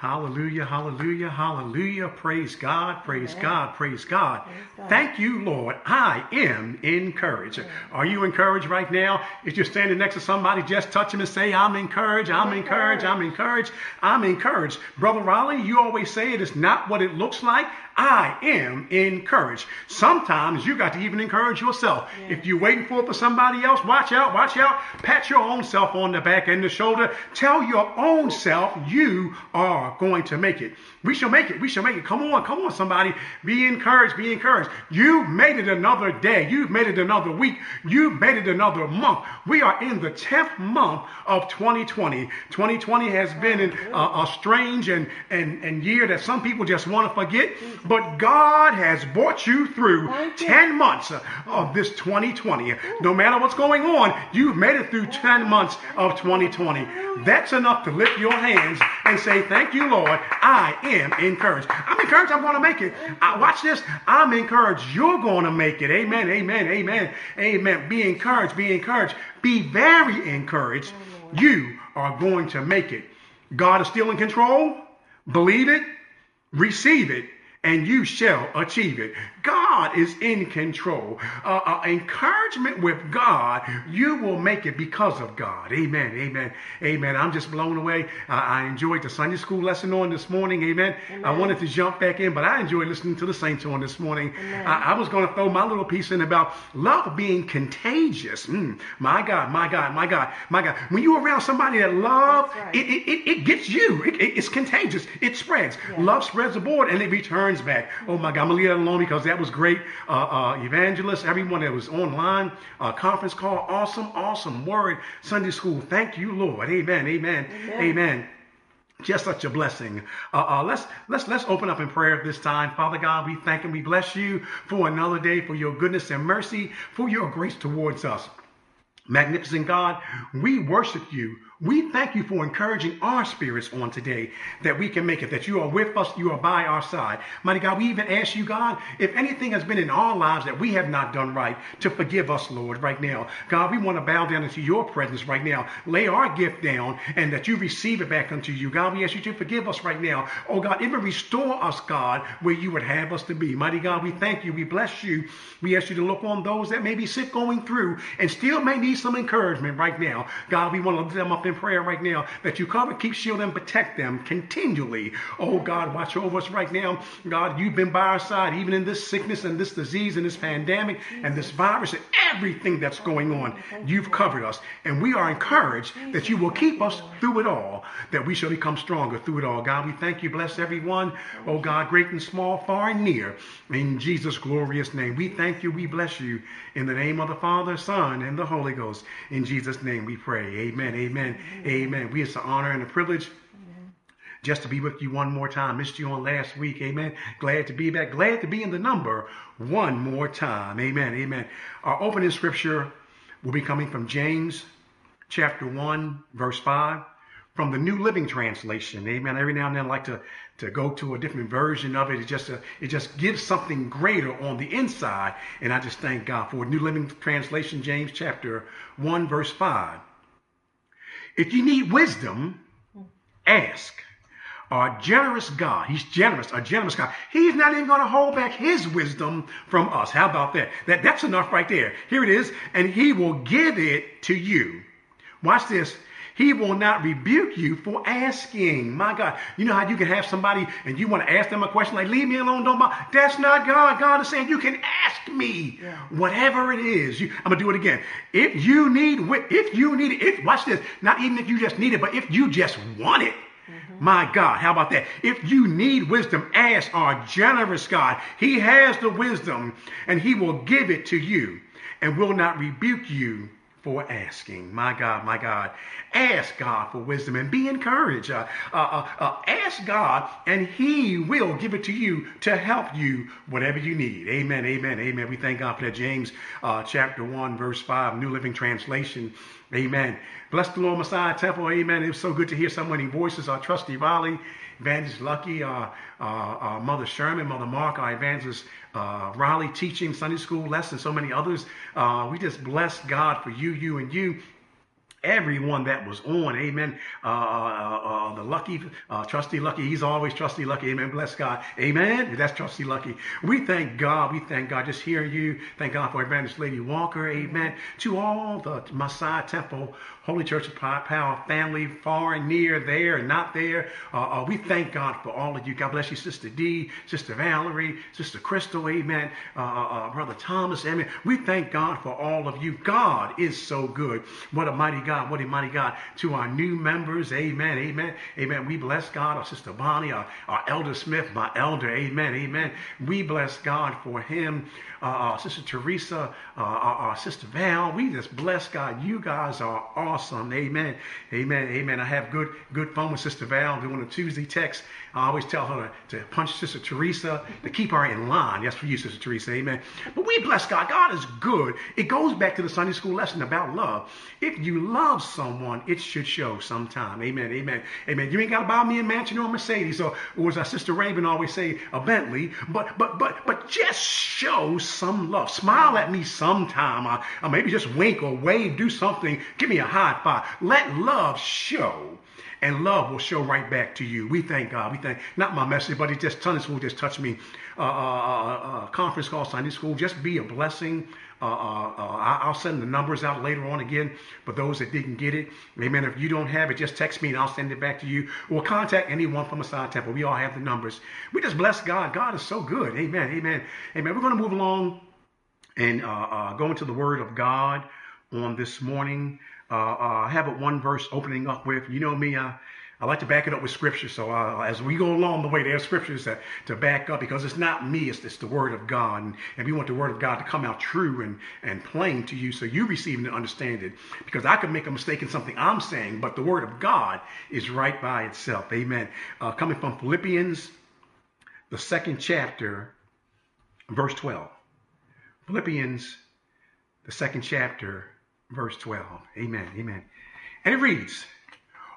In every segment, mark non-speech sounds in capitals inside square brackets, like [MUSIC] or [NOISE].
Hallelujah, hallelujah, hallelujah. Praise God, praise Amen. God, praise God. praise God. Thank you, Lord. I am encouraged. Amen. Are you encouraged right now? If you're standing next to somebody, just touch them and say, I'm encouraged, I'm, I'm encouraged, encouraged, I'm encouraged, I'm encouraged. Brother Raleigh, you always say it is not what it looks like. I am encouraged. Sometimes you got to even encourage yourself. Yeah. If you're waiting for it for somebody else, watch out, watch out. Pat your own self on the back and the shoulder. Tell your own self you are going to make it. We shall make it. We shall make it. Come on, come on, somebody. Be encouraged. Be encouraged. You've made it another day. You've made it another week. You've made it another month. We are in the 10th month of 2020. 2020 has been an, uh, a strange and, and, and year that some people just want to forget. But God has brought you through 10 months of this 2020. No matter what's going on, you've made it through 10 months of 2020. That's enough to lift your hands and say, Thank you, Lord. I am encouraged. I'm encouraged. I'm going to make it. I, watch this. I'm encouraged. You're going to make it. Amen. Amen. Amen. Amen. Be encouraged. Be encouraged. Be very encouraged. You are going to make it. God is still in control. Believe it. Receive it and you shall achieve it. God is in control. Uh, uh, encouragement with God, you will make it because of God. Amen. Amen. Amen. I'm just blown away. Uh, I enjoyed the Sunday school lesson on this morning. Amen. Amen. I wanted to jump back in, but I enjoyed listening to the saints on this morning. I, I, was going to throw my little piece in about love being contagious. Mm, my God, my God, my God, my God. When you're around somebody that love, right. it, it, it, gets you. It, it's contagious. It spreads. Yeah. Love spreads aboard and it returns back. Oh my God, I'm to leave that alone because that was great. Uh, uh, evangelists, everyone that was online, uh, conference call, awesome, awesome word. Sunday school. Thank you, Lord. Amen, amen, amen. amen just such a blessing. Uh, uh, let's let's let's open up in prayer this time, Father God. We thank and we bless you for another day, for your goodness and mercy, for your grace towards us. Magnificent God, we worship you. We thank you for encouraging our spirits on today that we can make it, that you are with us, you are by our side. Mighty God, we even ask you, God, if anything has been in our lives that we have not done right, to forgive us, Lord, right now. God, we want to bow down into your presence right now. Lay our gift down and that you receive it back unto you. God, we ask you to forgive us right now. Oh, God, even restore us, God, where you would have us to be. Mighty God, we thank you. We bless you. We ask you to look on those that may be sick going through and still may need some encouragement right now. God, we want to lift them up in prayer right now that you cover, keep, shield, and protect them continually. Oh God, watch over us right now. God, you've been by our side, even in this sickness and this disease and this pandemic and this virus and everything that's going on. You've covered us. And we are encouraged that you will keep us through it all, that we shall become stronger through it all. God, we thank you. Bless everyone. Oh God, great and small, far and near. In Jesus' glorious name. We thank you. We bless you. In the name of the Father, Son, and the Holy Ghost. In Jesus' name we pray. Amen. Amen. Mm-hmm. Amen. We it's an honor and a privilege just to be with you one more time. Missed you on last week. Amen. Glad to be back. Glad to be in the number one more time. Amen. Amen. Our opening scripture will be coming from James chapter 1, verse 5 from the New Living Translation. Amen. Every now and then I like to, to go to a different version of it. It just, a, it just gives something greater on the inside. And I just thank God for it. New Living Translation, James chapter 1, verse 5. If you need wisdom, ask. Our generous God, He's generous, a generous God. He's not even going to hold back His wisdom from us. How about that? that? That's enough right there. Here it is. And He will give it to you. Watch this. He will not rebuke you for asking. My God. You know how you can have somebody and you want to ask them a question like, leave me alone, don't bother. That's not God. God is saying, you can ask me yeah. whatever it is. You, I'm going to do it again. If you need, if you need it, if, watch this, not even if you just need it, but if you just want it. Mm-hmm. My God, how about that? If you need wisdom, ask our generous God. He has the wisdom and he will give it to you and will not rebuke you for asking. My God, my God. Ask God for wisdom and be encouraged. Uh, uh, uh, uh, ask God and He will give it to you to help you whatever you need. Amen, amen, amen. We thank God for that. James uh, chapter 1, verse 5, New Living Translation. Amen. Bless the Lord Messiah Temple. Amen. It was so good to hear so many voices. Our trusty Raleigh, Evangelist Lucky, uh, uh, uh, Mother Sherman, Mother Mark, our Evangelist uh, Raleigh teaching Sunday school lessons, so many others. Uh, we just bless God for you, you, and you. Everyone that was on. Amen. Uh, uh, uh, the lucky, uh, trusty lucky. He's always trusty lucky. Amen. Bless God. Amen. That's trusty lucky. We thank God. We thank God. Just hearing you. Thank God for Evangelist Lady Walker. Amen. To all the Messiah Temple Holy Church of Power family, far and near, there and not there. Uh, uh, we thank God for all of you. God bless you, Sister D, Sister Valerie, Sister Crystal, amen. Uh, uh, uh, Brother Thomas, amen. We thank God for all of you. God is so good. What a mighty God, what a mighty God. To our new members, amen, amen, amen. We bless God. Our Sister Bonnie, our, our Elder Smith, my elder, amen, amen. We bless God for him. Uh, Sister Teresa, our, Sister Val, we just bless God. You guys are awesome. Amen. Amen. Amen. I have good good fun with Sister Val doing a Tuesday text. I always tell her to, to punch Sister Teresa to keep her in line. Yes, for you, Sister Teresa. Amen. But we bless God. God is good. It goes back to the Sunday school lesson about love. If you love someone, it should show sometime. Amen. Amen. Amen. You ain't got to buy me a mansion or a Mercedes or, or as our sister Raven always say, a Bentley. But but but but just show some love. Smile at me sometime. Or, or maybe just wink or wave. Do something. Give me a high five. Let love show and love will show right back to you. We thank God. We thank not my message, but it just Sunday school just touched me. Uh, uh, uh, uh conference call Sunday school. Just be a blessing. Uh, uh, I'll send the numbers out later on again for those that didn't get it. Amen. If you don't have it, just text me and I'll send it back to you. Or contact anyone from Messiah Temple. We all have the numbers. We just bless God. God is so good. Amen. Amen. Amen. We're going to move along and go into the Word of God on this morning. Uh, uh, have it one verse opening up with, you know me, I, I like to back it up with scripture. So uh, as we go along the way, there's scriptures that, to back up because it's not me, it's, it's the word of God. And, and we want the word of God to come out true and, and plain to you so you receive and understand it. Because I could make a mistake in something I'm saying, but the word of God is right by itself. Amen. Uh, coming from Philippians, the second chapter, verse 12. Philippians, the second chapter, verse 12. Amen. Amen. And it reads,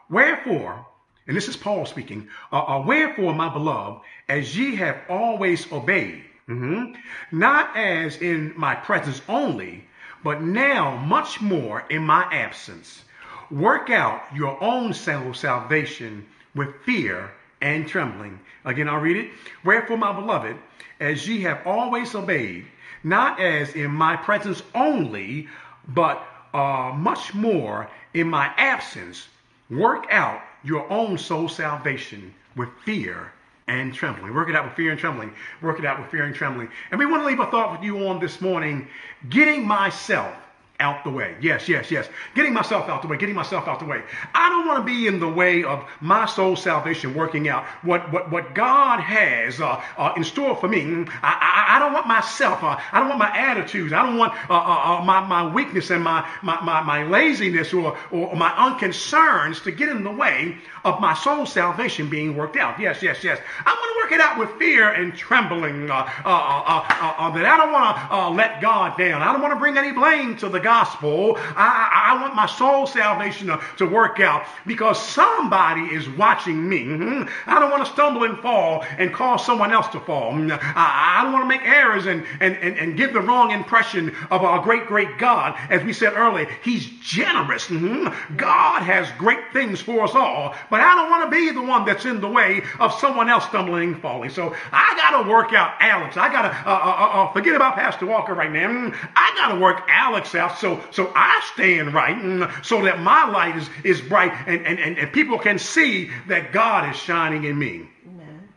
Wherefore, and this is Paul speaking, uh, uh, wherefore, my beloved, as ye have always obeyed, mm-hmm, not as in my presence only, but now much more in my absence, work out your own salvation with fear and trembling. Again, I'll read it. Wherefore, my beloved, as ye have always obeyed, not as in my presence only, but uh, much more in my absence, work out your own soul salvation with fear and trembling. Work it out with fear and trembling. Work it out with fear and trembling. And we want to leave a thought with you on this morning getting myself out the way. Yes, yes, yes. Getting myself out the way, getting myself out the way. I don't want to be in the way of my soul salvation working out. What what, what God has uh, uh, in store for me, I, I, I don't want myself, uh, I don't want my attitudes, I don't want uh, uh, uh, my, my weakness and my, my, my, my laziness or, or my unconcerns to get in the way of my soul salvation being worked out. Yes, yes, yes. I want to work it out with fear and trembling that I don't want to let God down. I don't want to bring any blame to the gospel. I, I want my soul salvation to, to, work out because somebody is watching me. Mm-hmm. I don't want to stumble and fall and cause someone else to fall. Mm-hmm. I, I don't want to make errors and, and, and, and, give the wrong impression of our great, great God. As we said earlier, He's generous. Mm-hmm. God has great things for us all, but I don't want to be the one that's in the way of someone else stumbling and falling. So I got to work out Alex. I got to uh, uh, uh, uh, forget about Pastor Walker right now. Mm-hmm. I got to work Alex out so, so I stand right so that my light is, is bright and, and, and, and people can see that God is shining in me. Amen.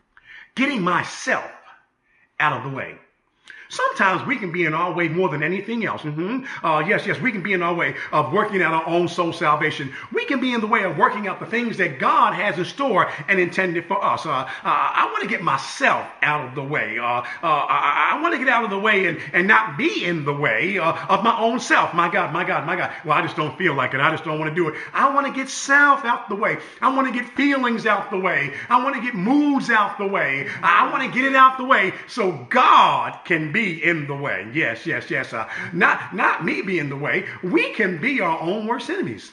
Getting myself out of the way. Sometimes we can be in our way more than anything else. Mm-hmm. Uh, yes, yes, we can be in our way of working out our own soul salvation. We can be in the way of working out the things that God has in store and intended for us. Uh, uh, I want to get myself out of the way. Uh, uh, I, I want to get out of the way and, and not be in the way uh, of my own self. My God, my God, my God. Well, I just don't feel like it. I just don't want to do it. I want to get self out the way. I want to get feelings out the way. I want to get moods out the way. I want to get it out the way so God can be be in the way. Yes, yes, yes. Uh, not, not me be in the way. We can be our own worst enemies.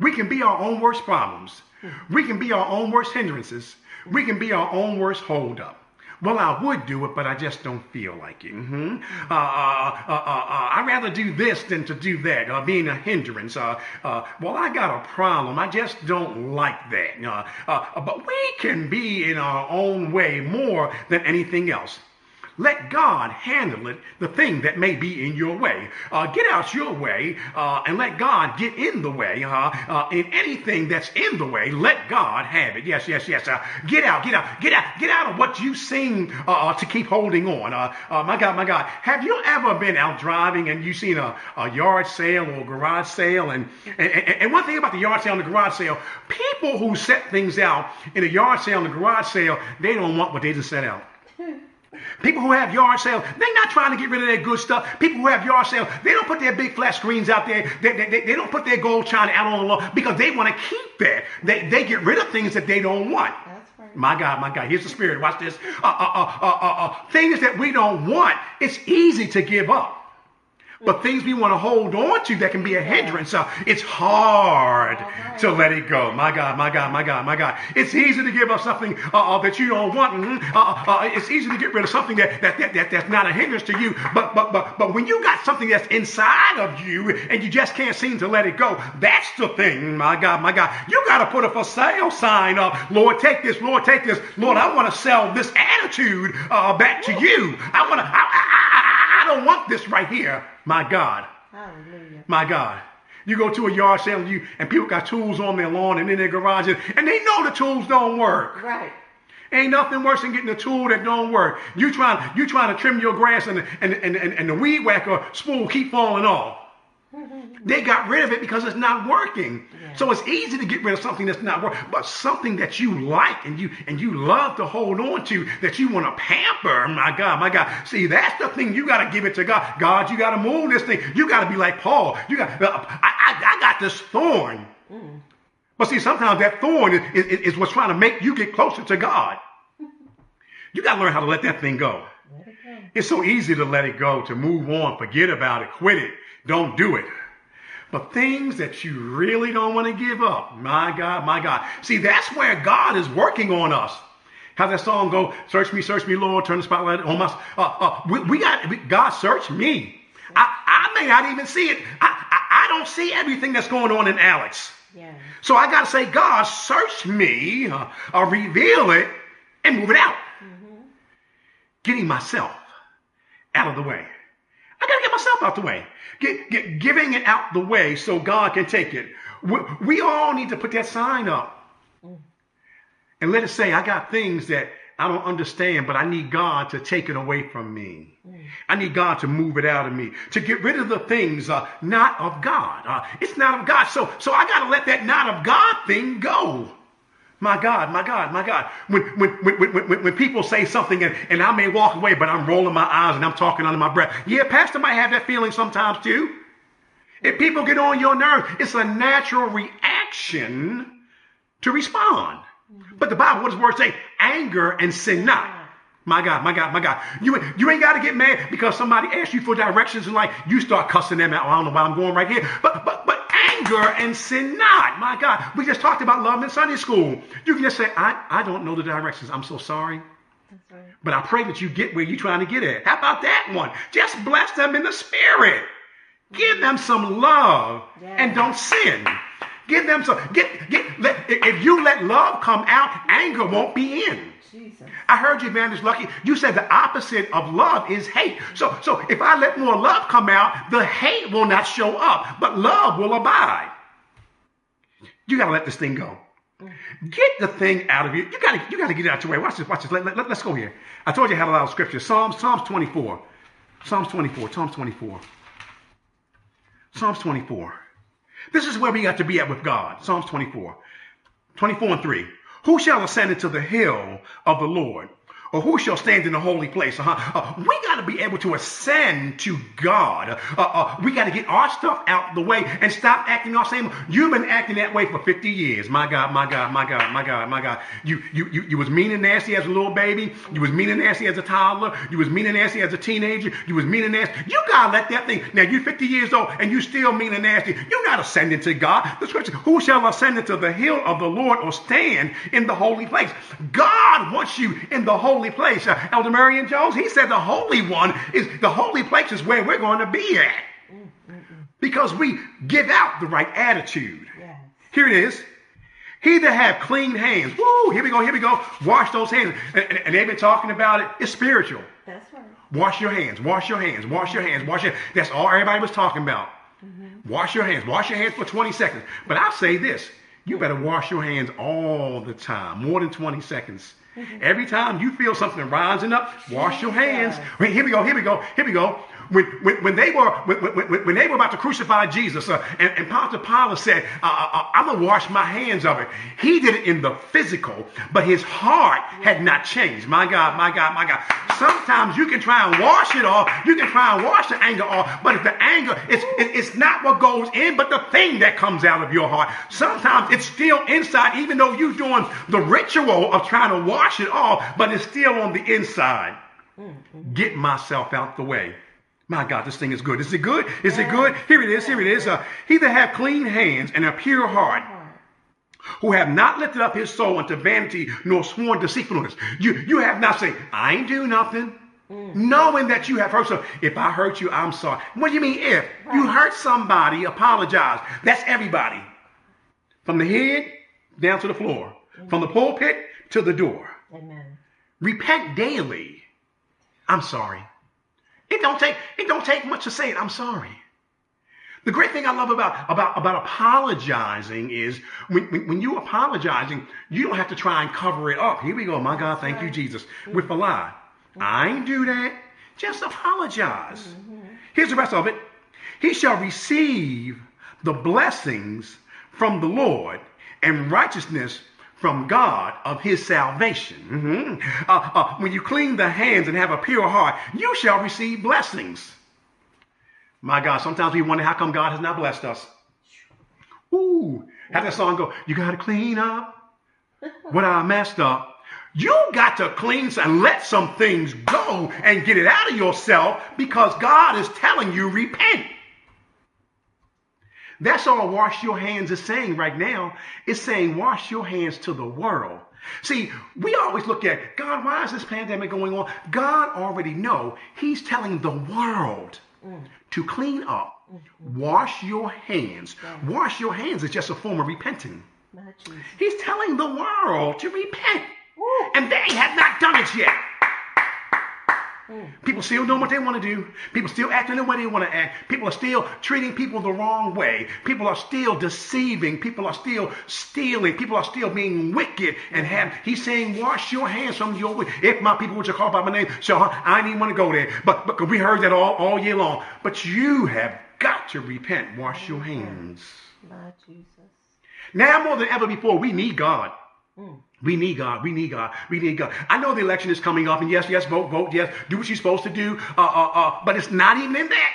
We can be our own worst problems. We can be our own worst hindrances. We can be our own worst holdup. Well, I would do it, but I just don't feel like it. Mm-hmm. Uh, uh, uh, uh, uh I'd rather do this than to do that, uh, being a hindrance. well, I got a problem. I just don't like that. but we can be in our own way more than anything else. Let God handle it, the thing that may be in your way. Uh, get out your way uh, and let God get in the way. Uh, uh in anything that's in the way, let God have it. Yes, yes, yes. Uh, get out, get out, get out, get out of what you seem uh, to keep holding on. my God, my God. Have you ever been out driving and you seen a, a yard sale or a garage sale? And, and, and one thing about the yard sale and the garage sale, people who set things out in a yard sale and a garage sale, they don't want what they just set out. [LAUGHS] People who have yard sales, they're not trying to get rid of their good stuff. People who have yard sales, they don't put their big flat screens out there. They, they, they, they don't put their gold china out on the lawn because they want to keep that. They, they get rid of things that they don't want. My God, my God. Here's the spirit. Watch this. Uh, uh, uh, things that we don't want, it's easy to give up. But things we want to hold on to that can be a hindrance, uh, it's hard right. to let it go. My God, my God, my God, my God. It's easy to give up something uh, uh that you don't want. Mm-hmm. Uh, uh, uh, it's easy to get rid of something that, that, that, that, that's not a hindrance to you. But, but, but, but when you got something that's inside of you and you just can't seem to let it go, that's the thing. My God, my God. You got to put a for sale sign up. Lord, take this. Lord, take this. Lord, I want to sell this attitude back to you. I want to, I, I, I don't want this right here. My God. Hallelujah. My God. You go to a yard sale and, you, and people got tools on their lawn and in their garages, and they know the tools don't work. Right. Ain't nothing worse than getting a tool that don't work. You trying, you trying to trim your grass and, and, and, and, and the weed whacker spool keep falling off. They got rid of it because it's not working. Yeah. So it's easy to get rid of something that's not working, but something that you like and you and you love to hold on to that you want to pamper. My God, my God. See, that's the thing. You got to give it to God. God, you got to move this thing. You got to be like Paul. You got. Uh, I, I, I got this thorn. Mm. But see, sometimes that thorn is, is, is what's trying to make you get closer to God. You got to learn how to let that thing go. It's so easy to let it go, to move on, forget about it, quit it. Don't do it. But things that you really don't want to give up, my God, my God. See, that's where God is working on us. How that song go? Search me, search me, Lord. Turn the spotlight on my. Uh, uh, we, we, got we, God. Search me. I, I may not even see it. I, I, I don't see everything that's going on in Alex. Yeah. So I got to say, God, search me, uh, uh, reveal it, and move it out. Mm-hmm. Getting myself out of the way. I got to get myself out the way. Get, get, giving it out the way so God can take it. We, we all need to put that sign up and let it say, I got things that I don't understand, but I need God to take it away from me. I need God to move it out of me, to get rid of the things uh, not of God. Uh, it's not of God. So, so I got to let that not of God thing go. My God, my God, my God. When, when, when, when, when, people say something and, and I may walk away, but I'm rolling my eyes and I'm talking under my breath. Yeah, Pastor might have that feeling sometimes too. If people get on your nerves, it's a natural reaction to respond. Mm-hmm. But the Bible, what does the word say? Anger and sin not. My God, my God, my God. You, you ain't got to get mad because somebody asks you for directions and like you start cussing them out. I don't know why I'm going right here. But, but, but anger and sin not. My God, we just talked about love in Sunday school. You can just say, I, I don't know the directions. I'm so sorry. Right. But I pray that you get where you're trying to get at. How about that one? Just bless them in the spirit. Give them some love yeah. and don't sin. Give them some. Get get. Let, if you let love come out, anger won't be in. I heard you, Evangelist Lucky. You said the opposite of love is hate. So, so if I let more love come out, the hate will not show up, but love will abide. You got to let this thing go. Get the thing out of you. You got to, you got to get it out your way. Watch this. Watch this. Let, let, let's go here. I told you I had a lot of scripture. Psalms, Psalms 24. Psalms 24. Psalms 24. Psalms 24. This is where we got to be at with God. Psalms 24. 24 and 3. Who shall ascend into the hill of the Lord? Or who shall stand in the holy place? Uh-huh. Uh, we got to be able to ascend to God. Uh, uh, we got to get our stuff out the way and stop acting all same. You've been acting that way for 50 years. My God, my God, my God, my God, my God. You, you, you, you was mean and nasty as a little baby. You was mean and nasty as a toddler. You was mean and nasty as a teenager. You was mean and nasty. You got to let that thing. Now you're 50 years old and you still mean and nasty. You're not ascending to God. The scripture, who shall ascend into the hill of the Lord or stand in the holy place? God wants you in the holy place. Uh, Elder Marion Jones, he said the holy one is the holy place is where we're going to be at. Because we give out the right attitude. Yes. Here it is. He that have clean hands. Woo, here we go, here we go. Wash those hands. And, and- and they've been talking about it. It's spiritual. That's right. Wash your hands, wash your hands, wash your hands, wash your That's all everybody was talking about. Wash your hands, wash your hands for 20 seconds. But I'll say this you better wash your hands all the time, more than 20 seconds. Every time you feel something rising up, wash your hands. Here we go, here we go, here we go. When, when, when they were when, when, they were about to crucify Jesus, uh, and, and Pontius Pilate said, uh, uh, "I'm gonna wash my hands of it." He did it in the physical, but his heart had not changed. My God, my God, my God. Sometimes you can try and wash it off. You can try and wash the anger off, but if the anger, it's it's not what goes in, but the thing that comes out of your heart. Sometimes it's still inside, even though you're doing the ritual of trying to wash it off, but it's still on the inside. Get myself out the way. My God, this thing is good. Is it good? Is it good? Here it is. Here it is. Uh, he that have clean hands and a pure heart, who have not lifted up his soul unto vanity nor sworn deceitfulness. You you have not said, I ain't do nothing. Knowing that you have hurt someone. if I hurt you, I'm sorry. What do you mean if? You hurt somebody, apologize. That's everybody. From the head down to the floor. From the pulpit to the door. Amen. Repent daily. I'm sorry. It don't take it don't take much to say it. I'm sorry. The great thing I love about about about apologizing is when, when, when you apologizing, you don't have to try and cover it up. Here we go. My God, thank you, Jesus. With a lie. I ain't do that. Just apologize. Mm-hmm. Here's the rest of it. He shall receive the blessings from the Lord and righteousness from God of his salvation. Mhm. Uh, uh, when you clean the hands and have a pure heart, you shall receive blessings. My God, sometimes we wonder how come God has not blessed us. Ooh, how that song go? You got to clean up what I messed up. You got to clean and let some things go and get it out of yourself because God is telling you repent. That's all wash your hands is saying right now. It's saying wash your hands to the world. See, we always look at God, why is this pandemic going on? God already know. He's telling the world to clean up. Wash your hands. Wash your hands is just a form of repenting. He's telling the world to repent. Woo. And they have not done it yet. People still doing what they want to do. People still acting the way they want to act. People are still treating people the wrong way. People are still deceiving. People are still stealing. People are still being wicked. And have he's saying, wash your hands from your wicked. If my people which are called by my name so I didn't even want to go there. But, but we heard that all, all year long. But you have got to repent. Wash your hands. My Jesus. Now more than ever before, we need God. We need God. We need God. We need God. I know the election is coming up, and yes, yes, vote, vote, yes, do what you're supposed to do. Uh, uh, uh, but it's not even in that.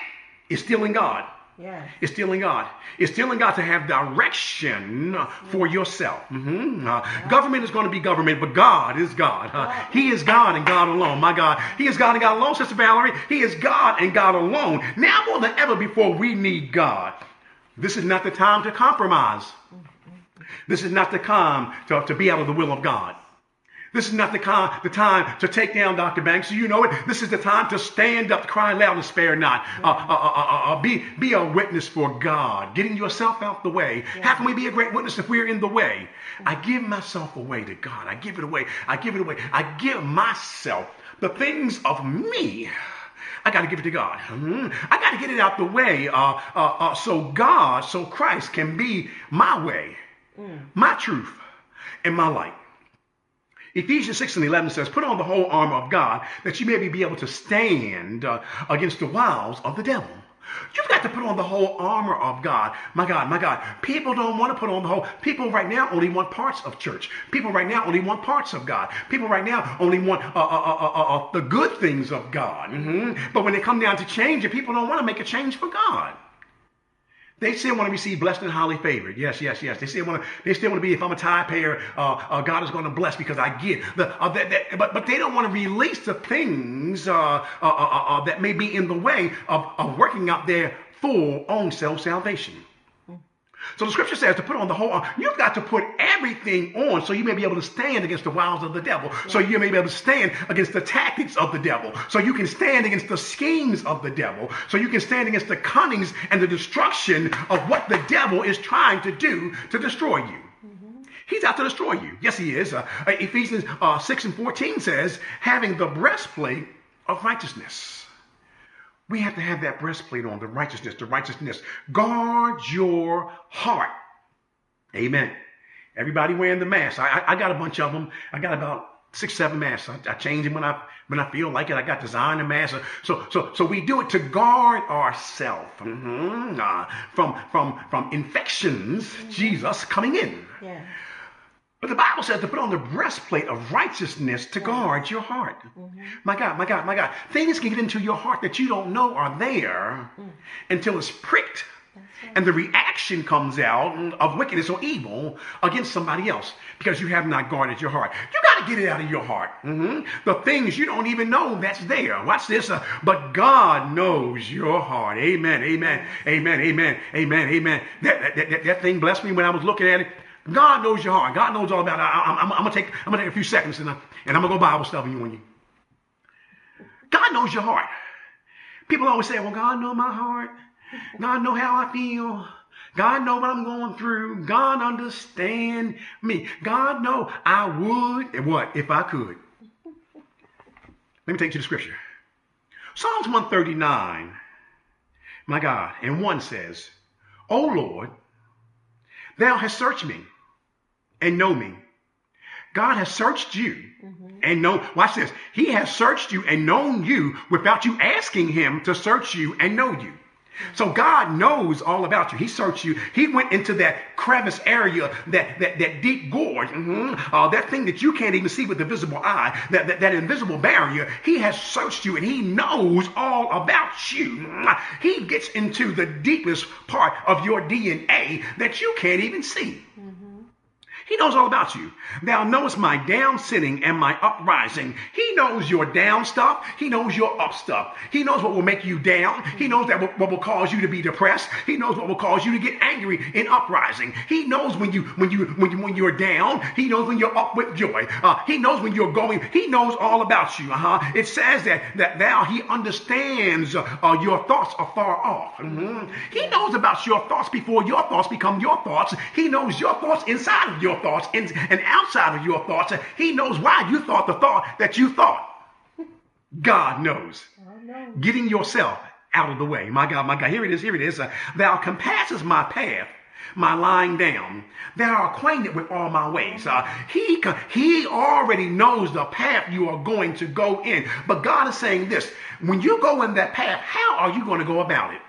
It's still in God. Yeah. It's still in God. It's still in God to have direction for yourself. Mhm. Uh, government is going to be government, but God is God. Uh, he is God and God alone. My God. He is God and God alone, Sister Valerie. He is God and God alone. Now more than ever before, we need God. This is not the time to compromise. This is not the time to, to be out of the will of God. This is not the, con, the time to take down Dr. Banks. You know it. This is the time to stand up, cry loud, and spare not. Uh, uh, uh, uh, uh, be, be a witness for God, getting yourself out the way. How can we be a great witness if we're in the way? I give myself away to God. I give it away. I give it away. I give myself the things of me. I got to give it to God. Mhm. I got to get it out the way uh, uh, uh, so God, so Christ can be my way, my truth, and my light. Ephesians 6 and 11 says, Put on the whole armor of God that you may be able to stand uh, against the wiles of the devil. You've got to put on the whole armor of God. My God, my God. People don't want to put on the whole. People right now only want parts of church. People right now only want parts of God. People right now only want uh, uh, uh, uh, uh, the good things of God. Mhm. But when they come down to change it, people don't want to make a change for God. They still want to receive blessed and highly favored. Yes, yes, yes. They still want to. They still want to be. If I'm a tithe payer, uh, uh, God is going to bless because I get. The, uh, that, that, but but they don't want to release the things uh, uh, uh, that may be in the way of, of working out their full own self salvation. So the scripture says to put on the whole armor. You've got to put everything on so you may be able to stand against the wiles of the devil. So you may be able to stand against the tactics of the devil. So you can stand against the schemes of the devil. So you can stand against the cunnings and the destruction of what the devil is trying to do to destroy you. He's out to destroy you. Yes, he is. Uh, Ephesians uh, 6 and 14 says, having the breastplate of righteousness. We have to have that breastplate on, the righteousness, the righteousness. Guard your heart. Amen. Everybody wearing the mask. I, I, I got a bunch of them. I got about six, seven masks. I, I, change them when I when I feel like it. I got designer masks. So so so we do it to guard ourselves mm-hmm, uh, from from from infections. Mm-hmm. Jesus coming in. Yeah. But the Bible says to put on the breastplate of righteousness to guard your heart. Mm-hmm. My God, my God, my God. Things can get into your heart that you don't know are there mm. until it's pricked. Right. And the reaction comes out of wickedness or evil against somebody else because you have not guarded your heart. You got to get it out of your heart. Mm-hmm. The things you don't even know that's there. Watch this. Uh, but God knows your heart. Amen. Amen. Amen. Amen. Amen. Amen. That, that, that, that thing blessed me when I was looking at it. God knows your heart. God knows all about it. I, am gonna take I'm gonna take a few seconds and, I, and I'm gonna go Bible studying you on you. God knows your heart. People always say, "Well, God know my heart. God know how I feel. God know what I'm going through. God understand me. God know I would and what if I could." Let me take you to the scripture. Psalms 139. My God, and one says, "O Lord." Thou hast searched me and know me. God has searched you mm-hmm. and know. Watch this. He has searched you and known you without you asking him to search you and know you. So God knows all about you. He searched you. He went into that crevice area, that that, that deep gorge, mm-hmm, uh, that thing that you can't even see with the visible eye, that, that, that invisible barrier. He has searched you and he knows all about you. He gets into the deepest part of your DNA that you can't even see. He knows all about you. Thou knowest my down sitting and my uprising. He knows your down stuff. He knows your up stuff. He knows what will make you down. He knows that what will cause you to be depressed. He knows what will cause you to get angry in uprising. He knows when you when you when you when you're down. He knows when you're up with joy. Uh, he knows when you're going. He knows all about you. Uh-huh. It says that that thou he understands uh, uh, your thoughts are far off. Mm-hmm. He knows about your thoughts before your thoughts become your thoughts. He knows your thoughts inside of your thoughts and, and outside of your thoughts. He knows why you thought the thought that you thought. God knows. Getting yourself out of the way. My God, my God. Here it is. Here it is. Uh, Thou compasses my path my lying down. They are acquainted with all my ways. Uh, he, he already knows the path you are going to go in. But God is saying this when you go in that path, how are you going to go about it?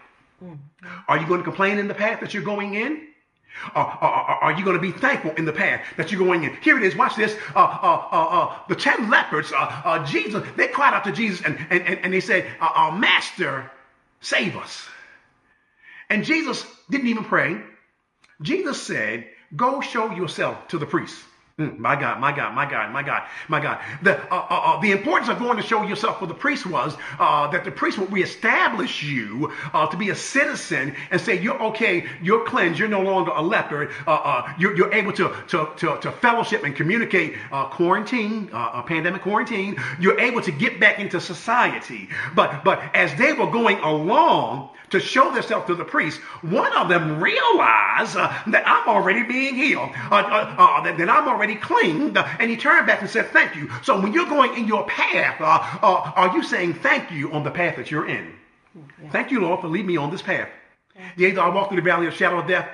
Mm-hmm. Are you going to complain in the path that you're going in? Are you going to be thankful in the path that you're going in? Here it is. Watch this. Uh, uh, uh, uh the ten lepers, uh, uh, Jesus, they cried out to Jesus and, and, and they said, Our Master, save us. And Jesus didn't even pray. Jesus said, Go show yourself to the priests. Mm, my God, my God, my God, my God, my God. The, uh, uh, uh, the importance of going to show yourself for the priest was uh, that the priest would reestablish you uh, to be a citizen and say, you're okay, you're cleansed, you're no longer a leper, uh, you're, you're, able to, to, to, to, fellowship and communicate quarantine, a pandemic quarantine, you're able to get back into society. But, but as they were going along, to show themselves to the priest, one of them realized uh, that I'm already being healed, uh, uh, uh that, that, I'm already clean, and he turned back and said, Thank you. So when you're going in your path, uh, uh, are you saying thank you on the path that you're in? Yeah. Thank you, Lord, for leading me on this path. Yea, though I walk through the valley of shadow of death,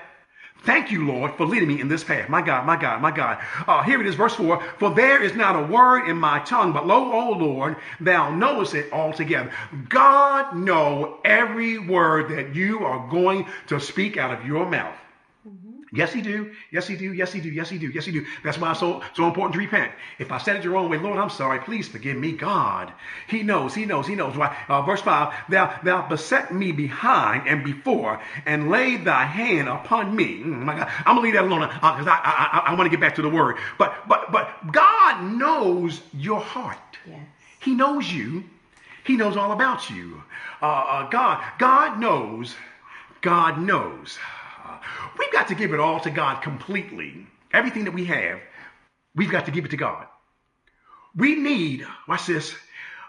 Thank you, Lord, for leading me in this path. My God, my God, my God. Uh, here it is, verse 4. For there is not a word in my tongue, but lo, O Lord, thou knowest it altogether. God know every word that you are going to speak out of your mouth. Yes, he do. Yes, he do. Yes, he do. Yes, he do. Yes, he do. That's why it's so, so important to repent. If I said it the wrong way, Lord, I'm sorry. Please forgive me. God, he knows. He knows. He knows. Why? Uh, verse 5, thou, thou beset me behind and before and laid thy hand upon me. Mm, my God. I'm going to leave that alone because uh, I, I, I, I want to get back to the word. But, but, but God knows your heart. Yes. He knows you. He knows all about you. Uh, uh God, God knows. God knows. We've got to give it all to God completely. Everything that we have, we've got to give it to God. We need, watch this,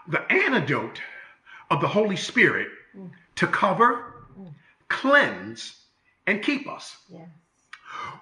the antidote of the Holy Spirit to cover, mm. cleanse, and keep us. Yes.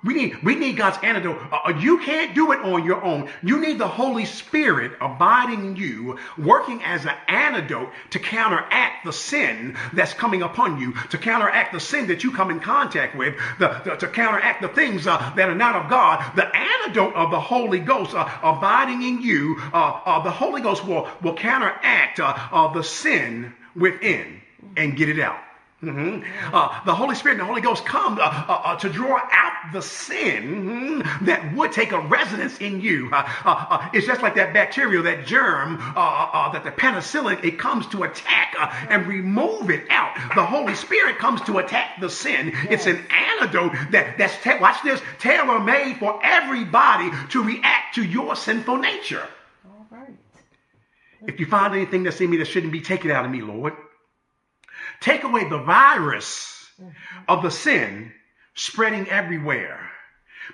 We need we need God's antidote. Uh, uh, you can't do it on your own. You need the Holy Spirit abiding in you, working as an antidote to counteract the sin that's coming upon you, to counteract the sin that you come in contact with, the, the- to counteract the things uh, that are not of God. The antidote of the Holy Ghost uh, abiding in you, uh, uh, the Holy Ghost will will counteract the sin within and get it out. Mhm. Uh, the Holy Spirit and the Holy Ghost come uh, uh, uh, to draw out the sin mhm, that would take a residence in you. Uh, uh, it's just like that bacteria, that germ, uh, uh, uh, that the penicillin, it comes to attack uh, and remove it out. The Holy Spirit comes to attack the sin. It's an antidote that, that's, ta- watch this, tailor made for everybody to react to your sinful nature. All right. If you find anything that's in me that shouldn't be, take it out of me, Lord. Take away the virus of the sin spreading everywhere.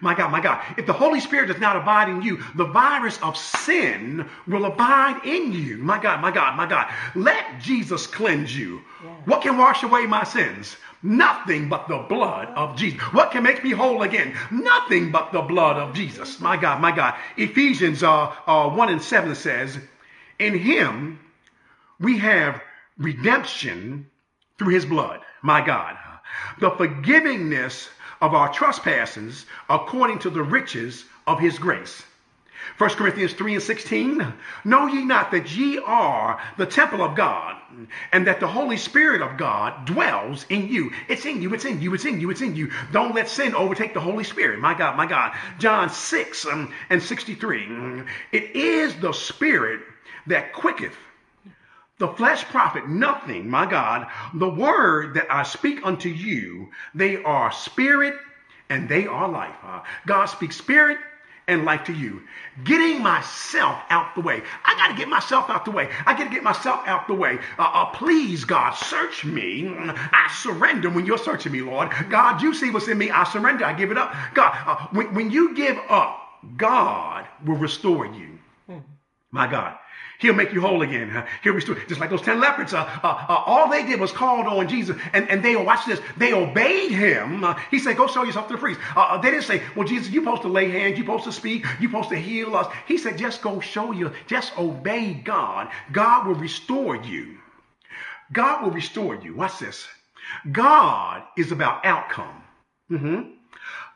My God, my God. If the Holy Spirit does not abide in you, the virus of sin will abide in you. My God, my God, my God. Let Jesus cleanse you. Yes. What can wash away my sins? Nothing but the blood of Jesus. What can make me whole again? Nothing but the blood of Jesus. My God, my God. Ephesians uh, uh, 1 and 7 says, In him we have redemption through his blood, my God, the forgivingness of our trespasses according to the riches of his grace. 1 Corinthians 3 and 16, know ye not that ye are the temple of God, and that the Holy Spirit of God dwells in you. It's in you, it's in you, it's in you, it's in you. Don't let sin overtake the Holy Spirit. My God, my God. John 6 um, and 63, it is the Spirit that quicketh the flesh profit nothing, my God. The word that I speak unto you, they are spirit and they are life. Uh, God speaks spirit and life to you. Getting myself out the way. I got to get myself out the way. I got to get myself out the way. Uh, uh, please, God, search me. I surrender when you're searching me, Lord. God, you see what's in me. I surrender. I give it up. God, uh, when, when you give up, God will restore you. My God. He'll make you whole again. He'll restore. Just like those ten lepers. Uh, uh, uh, all they did was called on Jesus, and, and they watch this. They obeyed him. Uh, he said, "Go show yourself to the priest." Uh, uh, they didn't say, "Well, Jesus, you're supposed to lay hands. You're supposed to speak. You're supposed to heal us." He said, "Just go show you. Just obey God. God will restore you. God will restore you." Watch this. God is about outcome. Mhm.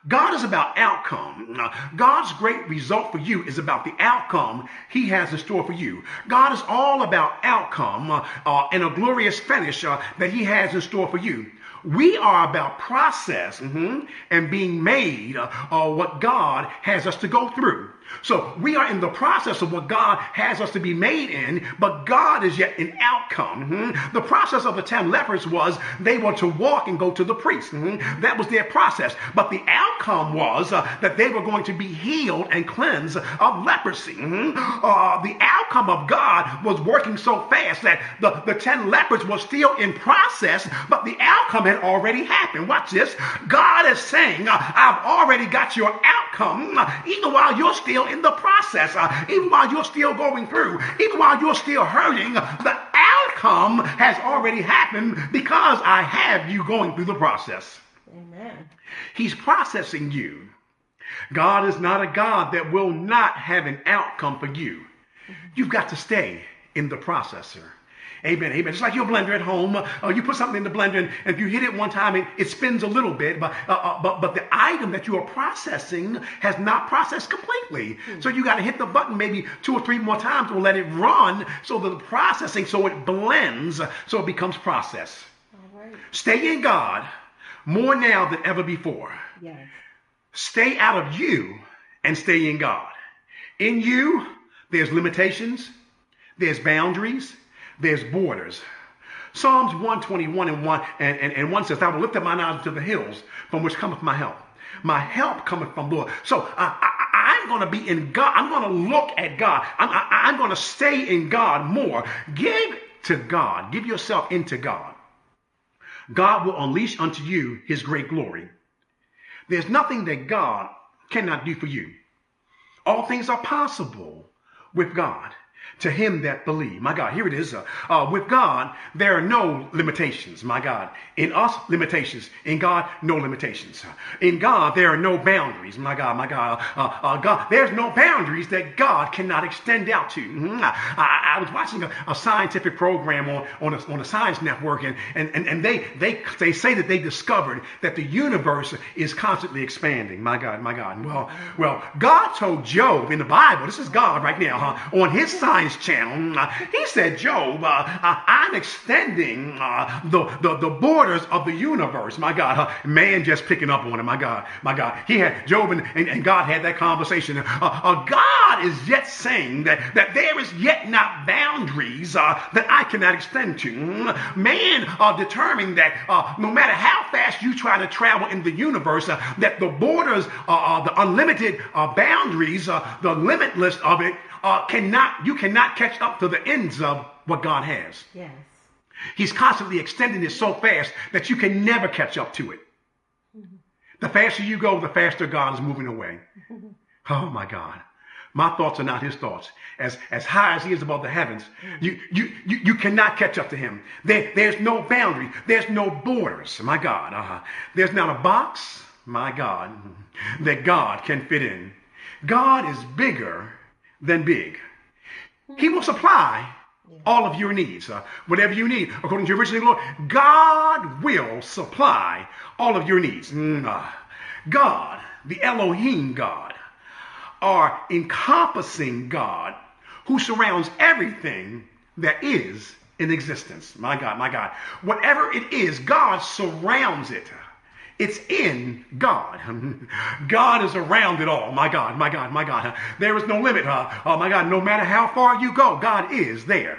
God is about outcome. God's great result for you is about the outcome He has in store for you. God is all about outcome uh, uh, and a glorious finish uh, that He has in store for you. We are about process mhm, and being made uh, what God has us to go through. So we are in the process of what God has us to be made in, but God is yet an outcome. mhm. The process of the ten lepers was they were to walk and go to the priest. mhm. That was their process. But the outcome was uh, that they were going to be healed and cleansed of leprosy. mhm. Uh, the outcome of God was working so fast that the, the ten lepers were still in process, but the outcome had already happened. Watch this. God is saying, uh, I've already got your outcome, even while you're still in the process, uh, even while you're still going through, even while you're still hurting, the outcome has already happened because I have you going through the process. Amen. He's processing you. God is not a God that will not have an outcome for you. You've got to stay in the processor. Amen. Amen. It's like your blender at home, uh, you put something in the blender, and if you hit it one time, it, it spins a little bit, but uh, uh, but but the item that you are processing has not processed completely. So you got to hit the button maybe two or three more times to let it run, so that the processing, so it blends, so it becomes processed. Right. Stay in God more now than ever before. Yes. Stay out of you and stay in God. In you, there's limitations, there's boundaries, there's borders. Psalms 121 and 1 and, and, and 1 says, I will lift up mine eyes to the hills from which cometh my help. My help cometh from Lord. So I, I, I'm going to be in God. I'm going to look at God. I'm, I, I'm going to stay in God more. Give to God. Give yourself into God. God will unleash unto you his great glory. There's nothing that God cannot do for you. All things are possible with God to him that believe. My God, here it is. Uh, uh, with God, there are no limitations. My God, in us, limitations. In God, no limitations. In God, there are no boundaries. My God, my God, uh, uh God, there's no boundaries that God cannot extend out to. Mm-hmm. I, I, was watching a, a, scientific program on on a, on a science network, and, and, and, and they they they say that they discovered that the universe is constantly expanding. My God, my God. Well, well, God told Job in the Bible. This is God right now, huh? On his science Science Channel, uh, he said, Job, uh, uh, I'm extending uh, the, the, the, borders of the universe. My God, man just picking up on it. My God, my God. He had, Job and, and, and God had that conversation. Uh, uh, God is yet saying that, that there is yet not boundaries that I cannot extend to. Man uh, determined that no matter how fast you try to travel in the universe, that the borders, the unlimited boundaries, the limitless of it, uh, cannot, you cannot catch up to the ends of what God has. Yes. He's constantly extending it so fast that you can never catch up to it. Mm-hmm. The faster you go, the faster God is moving away. Mm-hmm. [LAUGHS] Oh my God. My thoughts are not his thoughts. As, as high as he is above the heavens, mm-hmm. you, you, you, you cannot catch up to him. There, there's no boundary. There's no borders. My God. Uh-huh. There's not a box, my God, [LAUGHS] that God can fit in. God is bigger than big. He will supply all of your needs, uh, whatever you need, according to your riches Lord. God will supply all of your needs. Mm, uh, God, the Elohim God, our encompassing God, who surrounds everything that is in existence. My God, my God. Whatever it is, God surrounds it. It's in God. God is around it all. My God, my God, my God. There is no limit. Oh, my God, no matter how far you go, God is there.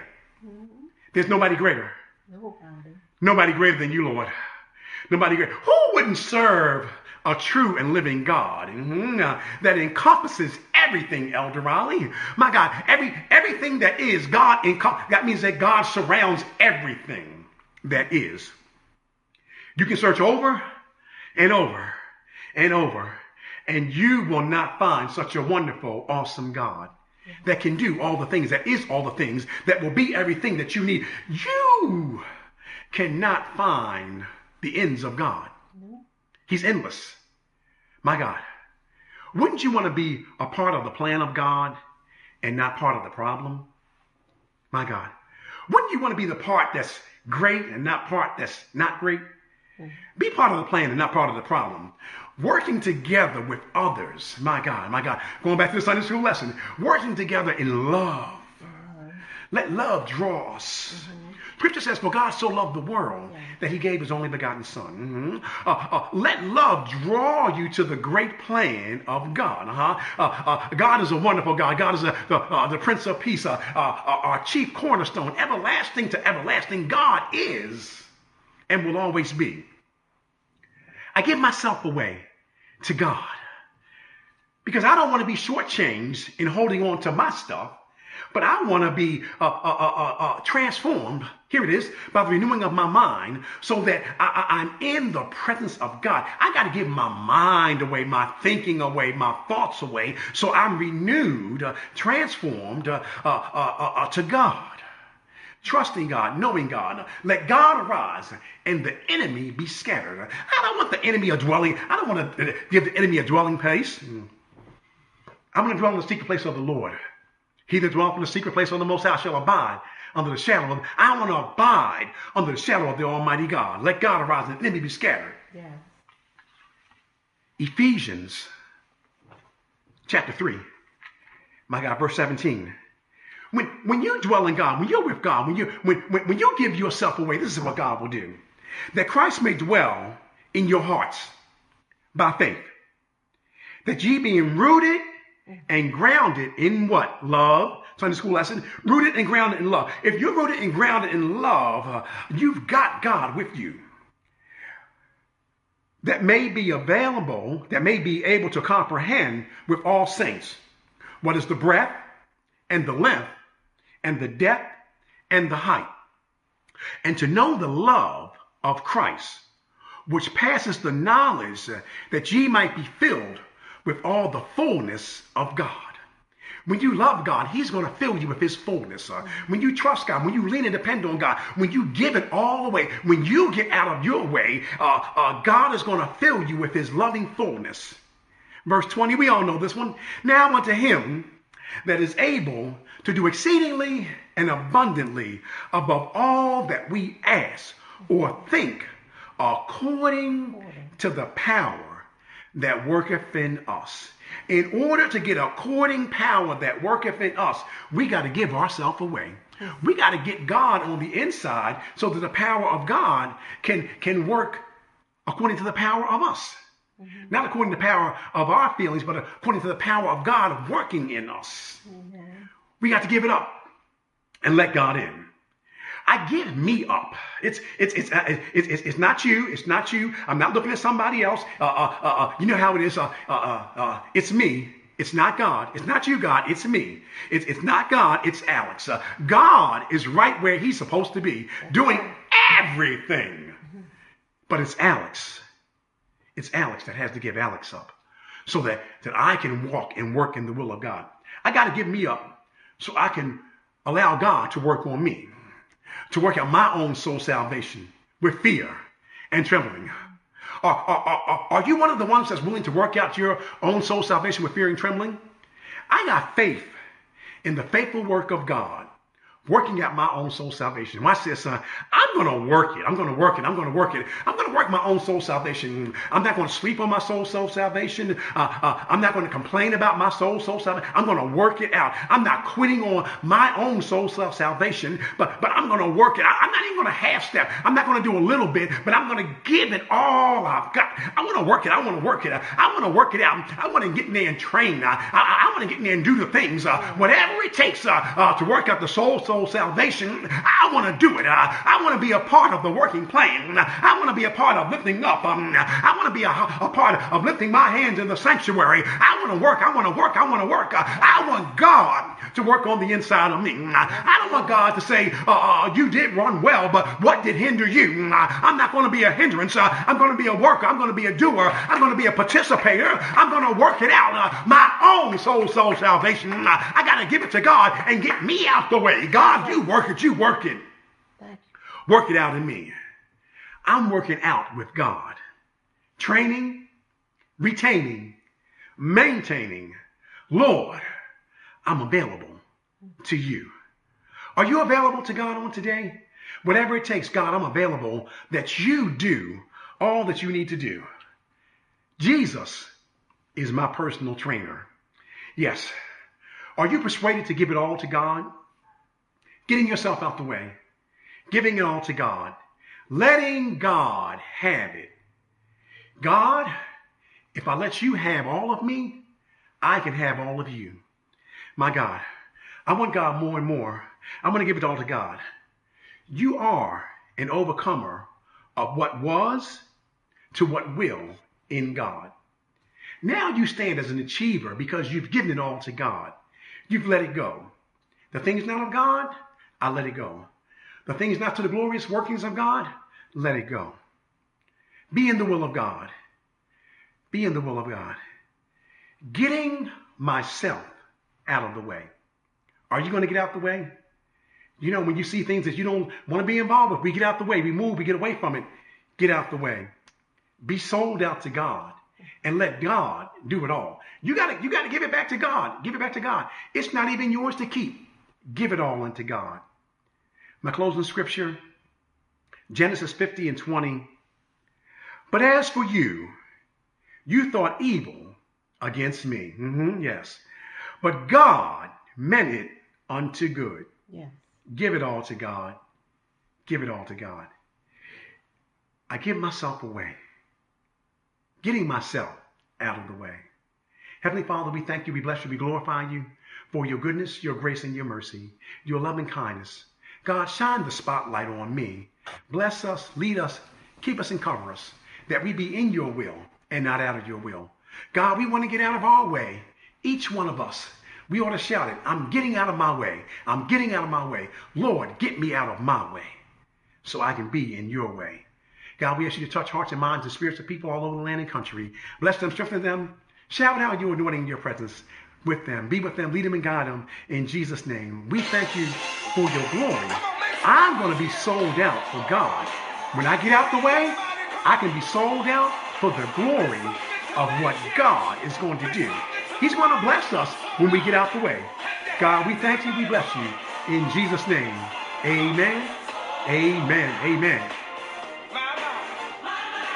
There's nobody greater. Nobody. Nobody greater than you, Lord. Nobody greater. Who wouldn't serve a true and living God mm-hmm. uh, that encompasses everything, Elder Raleigh. My God, every everything that is God, encom- that means that God surrounds everything that is. You can search over and over and over. And you will not find such a wonderful, awesome God that can do all the things, that is all the things, that will be everything that you need. You cannot find the ends of God. He's endless. My God. Wouldn't you want to be a part of the plan of God and not part of the problem? My God. Wouldn't you want to be the part that's great and not part that's not great? Be part of the plan and not part of the problem. Working together with others. My God, my God. Going back to the Sunday school lesson. Working together in love. Let love draw us. Mm-hmm. Scripture says, For God so loved the world yeah. that he gave his only begotten Son. Mm-hmm. Uh, uh, let love draw you to the great plan of God. Uh-huh. Uh, uh God is a wonderful God. God is a, the, uh, the Prince of Peace, uh, our chief cornerstone, everlasting to everlasting. God is and will always be. I give myself away to God because I don't want to be shortchanged in holding on to my stuff, but I want to be uh, uh, uh, uh, transformed. Here it is by the renewing of my mind so that I, am in the presence of God. I got to give my mind away, my thinking away, my thoughts away so I'm renewed, uh, transformed uh, to God trusting God, knowing God. Let God arise and the enemy be scattered. I don't want the enemy a dwelling. I don't want to give the enemy a dwelling place. I'm going to dwell in the secret place of the Lord. He that dwelleth in the secret place of the Most High shall abide under the shadow of. I want to abide under the shadow of the Almighty God. Let God arise and the enemy be scattered. Yeah. Ephesians chapter 3. My God, verse 17. When, when you dwell in God, when you're with God, when you, when, when, when you give yourself away, this is what God will do. That Christ may dwell in your hearts by faith. That ye being rooted and grounded in what? Love. Sunday school lesson. Rooted and grounded in love. If you're rooted and grounded in love, uh, you've got God with you. That may be available, that may be able to comprehend with all saints what is the breadth and the length and the depth and the height, and to know the love of Christ, which passes the knowledge that ye might be filled with all the fullness of God. When you love God, He's going to fill you with His fullness. Uh, when you trust God, when you lean and depend on God, when you give it all away, when you get out of your way, uh, uh, God is going to fill you with His loving fullness. Verse 20, we all know this one. Now unto Him that is able to do exceedingly and abundantly above all that we ask or think, according to the power that worketh in us. In order to get according power that worketh in us, we got to give ourselves away. We got to get God on the inside so that the power of God can, can work according to the power of us. Mm-hmm. Not according to the power of our feelings, but according to the power of God working in us. Mm-hmm. We got to give it up and let God in. I give me up. It's it's it's uh, it's, it's, it's not you. It's not you. I'm not looking at somebody else. Uh, uh, uh, uh you know how it is. Uh, uh, uh, it's me. It's not God. It's not you, God. It's me. It's, it's not God. It's Alex. God is right where he's supposed to be, doing everything. But it's Alex. It's Alex that has to give Alex up so that, that I can walk and work in the will of God. I got to give me up so I can allow God to work on me to work out my own soul salvation with fear and trembling? Are, are, are, are you one of the ones that's willing to work out your own soul salvation with fear and trembling? I got faith in the faithful work of God working out my own soul salvation. I said, son, I'm going to work it. I'm going to work it. I'm going to work it. I'm going to work my own soul salvation. I'm not going to sleep on my soul soul salvation. Uh, uh, I'm not going to complain about my soul soul salvation. I'm going to work it out. I'm not quitting on my own soul self salvation, but but I'm going to work it. I, am not even going to half step. I'm not going to do a little bit, but I'm going to give it all I've got. I want to work it. I want to work it. I want to work it out. I want to get in there and train. I, I, I want to get in there and do the things, uh, whatever it takes uh, uh, to work out the soul soul salvation. I want to do it. Uh, I want to be a part of the working plan. I want to be a part of lifting up. Um, I want to be a, a, part of lifting my hands in the sanctuary. I want to work. I want to work. I want to work. Uh, I want God to work on the inside of me. I don't want God to say, uh, uh you did run well, but what did hinder you? I'm not going to be a hindrance. I'm going to be a worker. I'm going to be a doer. I'm going to be a participator. I'm going to work it out. Uh, my own soul, soul salvation. I got to give it to God and get me out the way. God, you work it. You work it. Work it out in me. I'm working out with God. Training, retaining, maintaining. Lord, I'm available to you. Are you available to God on today? Whatever it takes, God, I'm available that you do all that you need to do. Jesus is my personal trainer. Yes. Are you persuaded to give it all to God? Getting yourself out the way, giving it all to God, letting God have it. God, if I let you have all of me, I can have all of you. My God, I want God more and more. I'm going to give it all to God. You are an overcomer of what was to what will in God. Now you stand as an achiever because you've given it all to God. You've let it go. The things not of God, I let it go. The things not to the glorious workings of God, let it go. Be in the will of God. Be in the will of God. Getting myself out of the way. Are you going to get out the way? You know, when you see things that you don't want to be involved with, we get out the way. We move, we get away from it. Get out the way. Be sold out to God and let God do it all. You got to you got to give it back to God. Give it back to God. It's not even yours to keep. Give it all unto God. My closing scripture, Genesis 50 and 20. But as for you, you thought evil against me. Mm-hmm, yes. But God meant it unto good. Yes. Give it all to God. Give it all to God. I give myself away, getting myself out of the way. Heavenly Father, we thank you, we bless you, we glorify you for your goodness, your grace, and your mercy, your loving kindness. God, shine the spotlight on me. Bless us, lead us, keep us, and cover us, that we be in your will and not out of your will. God, we want to get out of our way. Each one of us, we ought to shout it. I'm getting out of my way. I'm getting out of my way. Lord, get me out of my way so I can be in your way. God, we ask you to touch hearts and minds and spirits of people all over the land and country. Bless them, strengthen them. Shout out your anointing in your presence with them. Be with them, lead them and guide them in Jesus' name. We thank you for your glory. I'm going to be sold out for God. When I get out the way, I can be sold out for the glory of what God is going to do. He's going to bless us when we get out the way. God, we thank you. We bless you. In Jesus' name, amen, amen, amen.